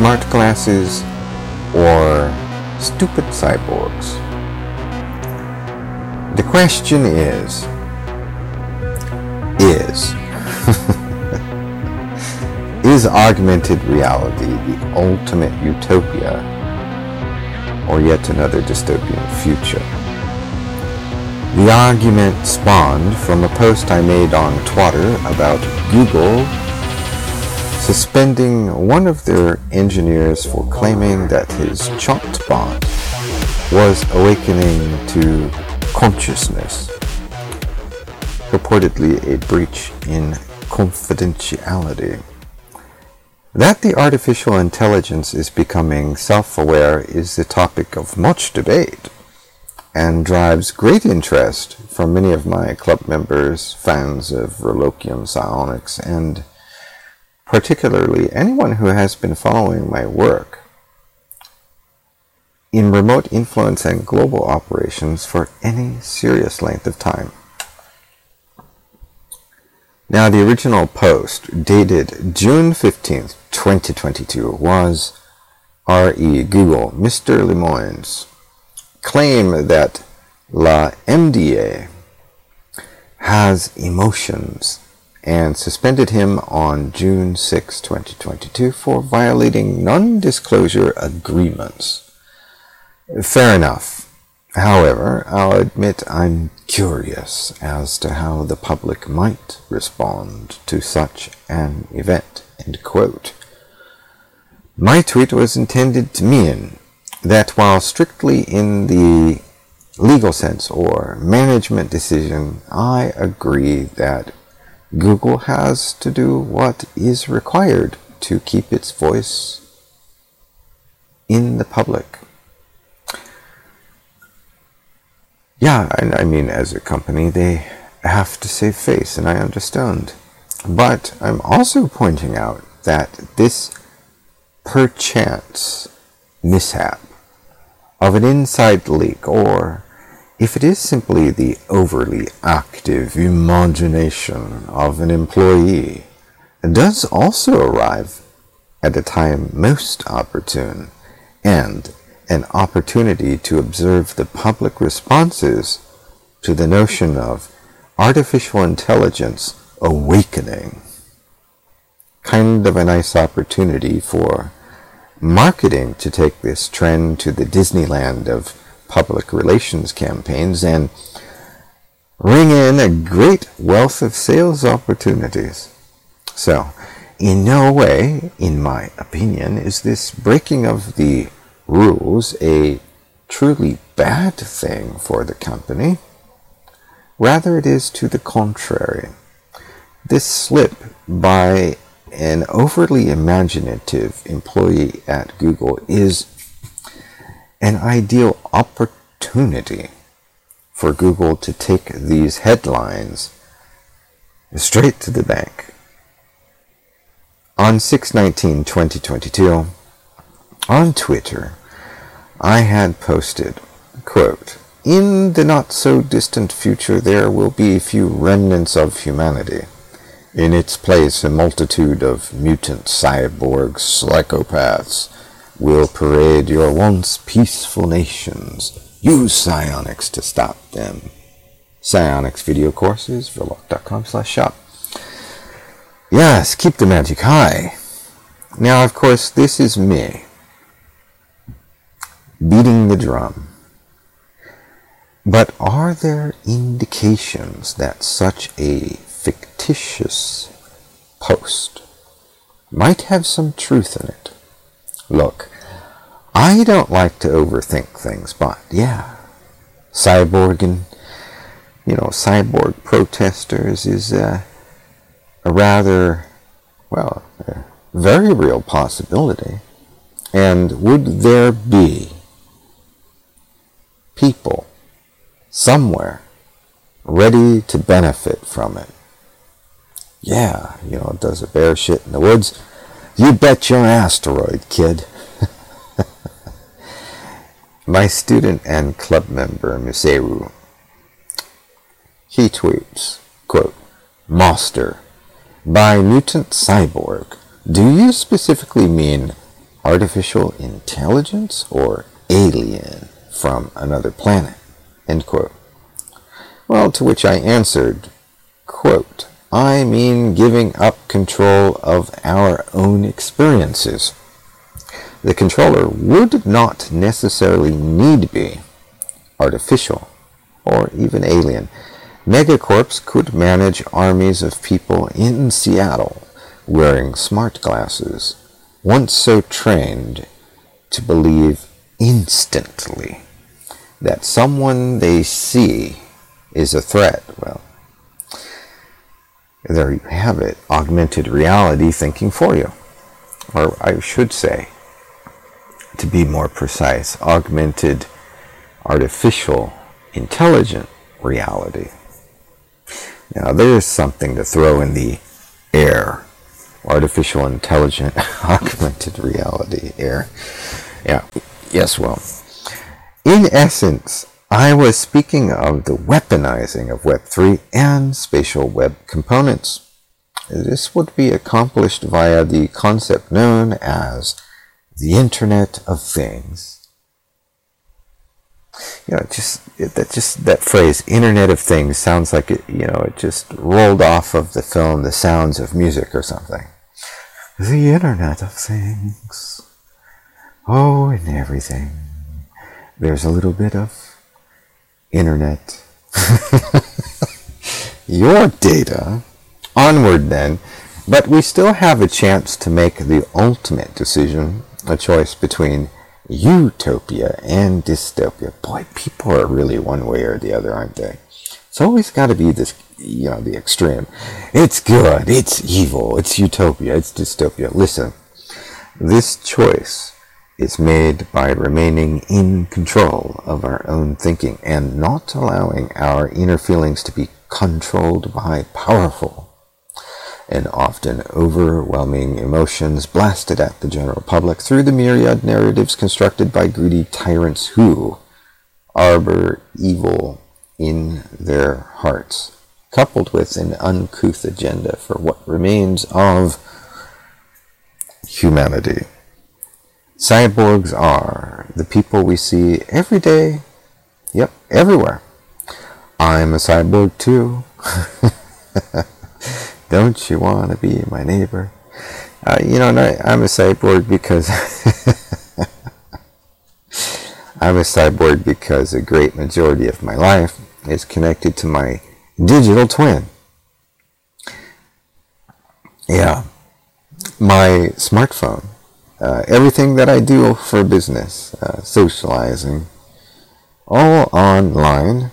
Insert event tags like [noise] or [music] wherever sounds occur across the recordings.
smart glasses, or stupid cyborgs? The question is, is, [laughs] is augmented reality the ultimate utopia or yet another dystopian future? The argument spawned from a post I made on Twitter about Google suspending one of their engineers for claiming that his chatbot was awakening to consciousness, purportedly a breach in confidentiality. That the artificial intelligence is becoming self-aware is the topic of much debate and drives great interest from many of my club members, fans of Verlokium Psionics, and particularly anyone who has been following my work in remote influence and global operations for any serious length of time. Now, the original post, dated June 15th, 2022, was R.E. Google, Mr. Lemoine's claim that La MDA has emotions and suspended him on June 6, 2022 for violating non-disclosure agreements. Fair enough. However, I'll admit I'm curious as to how the public might respond to such an event. My tweet was intended to mean that while strictly in the legal sense or management decision, I agree that Google has to do what is required to keep its voice in the public. Yeah, I, I mean, as a company, they have to save face, and I understand. But I'm also pointing out that this perchance mishap of an inside leak, or if it is simply the overly active imagination of an employee, does also arrive at a time most opportune and an opportunity to observe the public responses to the notion of artificial intelligence awakening. Kind of a nice opportunity for marketing to take this trend to the Disneyland of public relations campaigns and ring in a great wealth of sales opportunities. So, in no way, in my opinion, is this breaking of the rules a truly bad thing for the company. Rather, it is to the contrary. This slip by an overly imaginative employee at Google is an ideal opportunity for Google to take these headlines straight to the bank. On 6-19-2022, on Twitter, I had posted, quote, In the not-so-distant future there will be few remnants of humanity. In its place a multitude of mutant cyborgs, psychopaths will parade your once peaceful nations. Use psionics to stop them. Psionics video courses, verloc.com slash shop. Yes, keep the magic high. Now, of course, this is me beating the drum. But are there indications that such a fictitious post might have some truth in it? Look, I don't like to overthink things, but yeah, cyborg and, you know, cyborg protesters is a rather, well, a very real possibility. And would there be people somewhere ready to benefit from it. Yeah, you know, does a bear shit in the woods? You bet your asteroid, kid. My student and club member, Museru, he tweets, quote, Monster, by mutant cyborg, do you specifically mean artificial intelligence or alien from another planet? End quote. Well, to which I answered, quote, I mean giving up control of our own experiences. The controller would not necessarily need be artificial or even alien. Megacorps could manage armies of people in Seattle wearing smart glasses, once so trained to believe instantly that someone they see is a threat. Well, there you have it. Augmented reality thinking for you. Or I should say, to be more precise, augmented artificial intelligent reality. Now there's something to throw in the air. Artificial intelligent [laughs] augmented reality air. Yeah. Yes, well. In essence, I was speaking of the weaponizing of Web3 and spatial web components. This would be accomplished via the concept known as the Internet of Things. You know, just that just that phrase "Internet of Things" sounds like it. You know, it just rolled off of the film "The Sounds of Music" or something. The Internet of Things. Oh, and everything. There's a little bit of internet, [laughs] your data. Onward then. But we still have a chance to make the ultimate decision, a choice between utopia and dystopia. Boy, people are really one way or the other, aren't they? It's always got to be this, you know, the extreme. It's good, it's evil, it's utopia, it's dystopia. Listen, this choice is made by remaining in control of our own thinking and not allowing our inner feelings to be controlled by powerful and often overwhelming emotions blasted at the general public through the myriad narratives constructed by greedy tyrants who arbor evil in their hearts, coupled with an uncouth agenda for what remains of humanity. Cyborgs are the people we see every day. Yep, everywhere. I'm a cyborg too. [laughs] Don't you want to be my neighbor? Uh, you know, I'm a cyborg because [laughs] I'm a cyborg because a great majority of my life is connected to my digital twin. Yeah, my smartphone uh, everything that I do for business, uh, socializing, all online.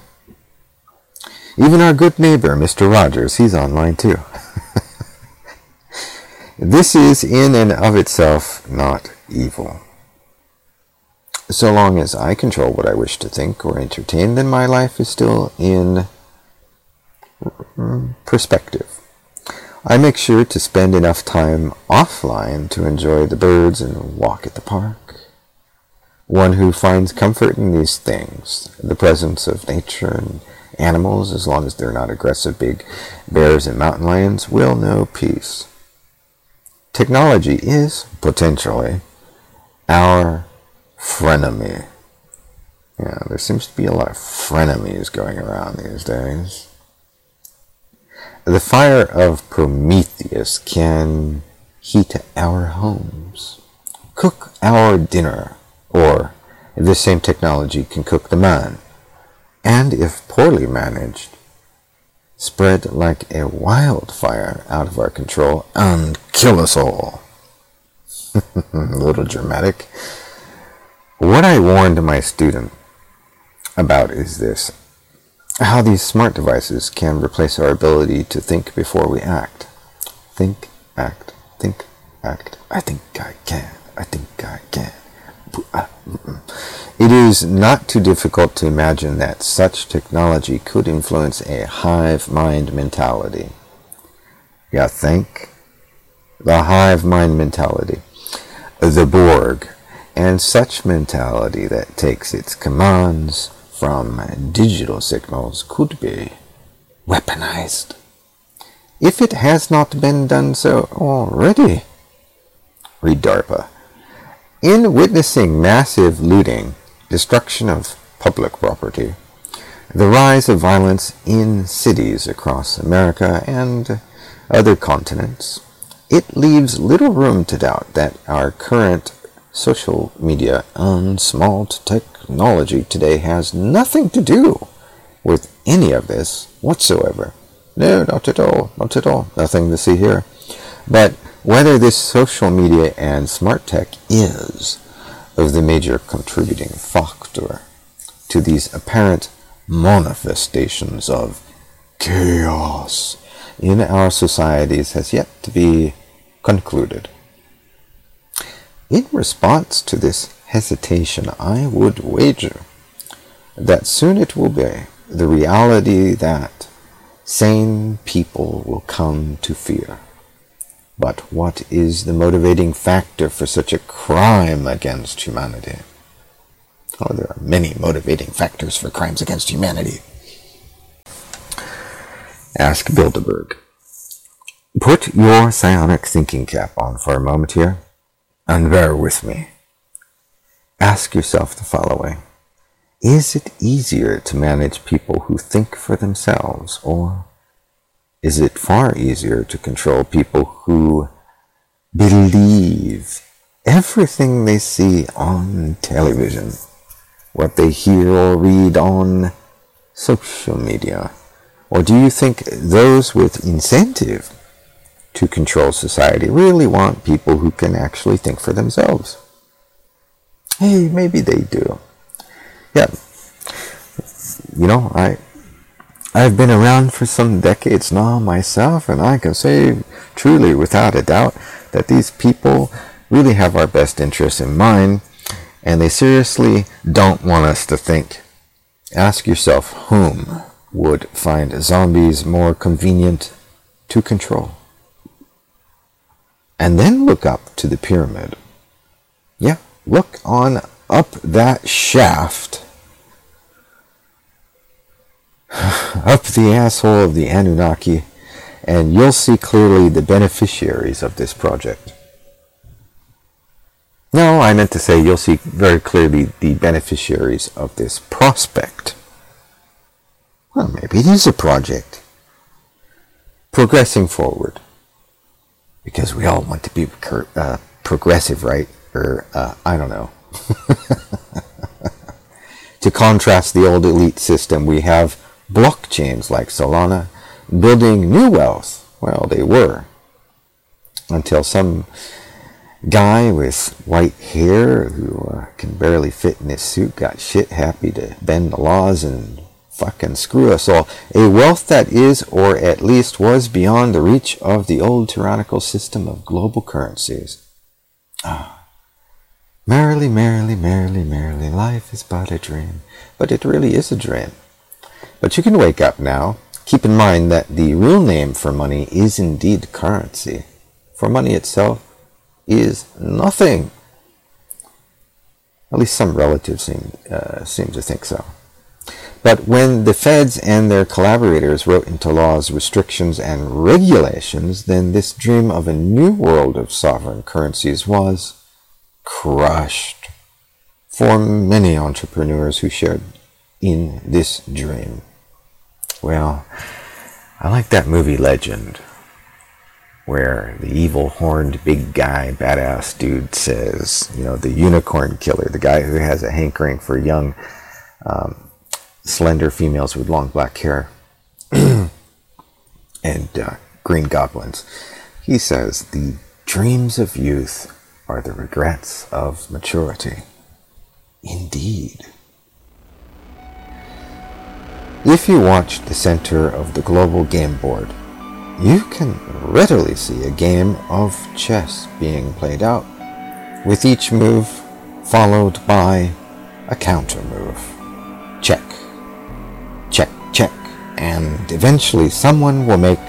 Even our good neighbor, Mr. Rogers, he's online too. [laughs] this is in and of itself not evil. So long as I control what I wish to think or entertain, then my life is still in mm, perspective. I make sure to spend enough time offline to enjoy the birds and walk at the park. One who finds comfort in these things, the presence of nature and animals, as long as they're not aggressive big bears and mountain lions, will know peace. Technology is, potentially, our frenemy. Yeah, there seems to be a lot of frenemies going around these days. The fire of Prometheus can heat our homes, cook our dinner, or this same technology can cook the man, and if poorly managed, spread like a wildfire out of our control and kill us all. a [laughs] little dramatic. What I warned my student about is this how these smart devices can replace our ability to think before we act. Think, act, think, act. I think I can. I think I can. It is not too difficult to imagine that such technology could influence a hive mind mentality. Yeah, think. The hive mind mentality. The Borg. And such mentality that takes its commands from digital signals could be weaponized. If it has not been done so already, read DARPA. In witnessing massive looting, destruction of public property, the rise of violence in cities across America and other continents, it leaves little room to doubt that our current social media and small technology today has nothing to do with any of this whatsoever. No, not at all, not at all. Nothing to see here. But whether this social media and smart tech is of the major contributing factor to these apparent manifestations of chaos in our societies has yet to be concluded. In response to this hesitation, I would wager that soon it will be the reality that sane people will come to fear. But what is the motivating factor for such a crime against humanity? Oh, there are many motivating factors for crimes against humanity. Ask Bilderberg. Put your psionic thinking cap on for a moment here, and bear with me. Ask yourself the following. Is it easier to manage people who think for themselves, or is it far easier to control people who believe everything they see on television? what they hear or read on social media? Or do you think those with incentive to control society really want people who can actually think for themselves? Hey, maybe they do. Yeah. You know, I I've been around for some decades now myself, and I can say truly, without a doubt, that these people really have our best interests in mind and they seriously don't want us to think. Ask yourself whom would find zombies more convenient to control. And then look up to the pyramid. Yeah, look on up that shaft. [sighs] up the asshole of the Anunnaki, and you'll see clearly the beneficiaries of this project. No, I meant to say you'll see very clearly the beneficiaries of this prospect. Well, maybe it is a project. Progressing forward. Because we all want to be uh, progressive, right? Or, uh, I don't know. [laughs] to contrast the old elite system, we have blockchains like Solana building new wealth. Well, they were. Until some guy with white hair who uh, can barely fit in his suit got shit happy to bend the laws and fucking screw us all. A wealth that is, or at least was, beyond the reach of the old tyrannical system of global currencies. Ah. Merrily, merrily, merrily, merrily, life is but a dream. But it really is a dream. But you can wake up now. Keep in mind that the real name for money is indeed currency. For money itself is nothing. At least some relatives seem, uh, seem to think so. But when the feds and their collaborators wrote into laws restrictions and regulations, then this dream of a new world of sovereign currencies was crushed for many entrepreneurs who shared in this dream. Well, I like that movie Legend where the evil horned big guy, badass dude says, you know, the unicorn killer, the guy who has a hankering for young, um, slender females with long black hair [clears throat] and uh, green goblins. He says, the dreams of youth are the regrets of maturity. Indeed. If you watch the center of the global game board, you can readily see a game of chess being played out, with each move followed by a counter move. Check, check, check, and eventually someone will make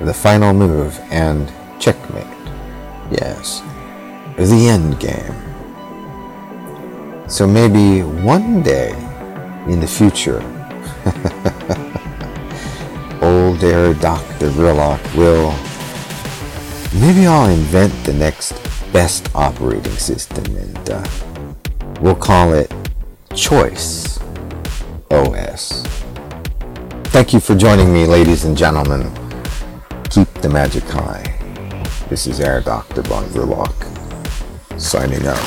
the final move and checkmate. Yes, the end game. So maybe one day in the future, [laughs] old air Dr. Grillock will. Maybe I'll invent the next best operating system, and uh, we'll call it Choice OS. Thank you for joining me, ladies and gentlemen. Keep the magic high. This is Air Dr. Von Verlock, signing out.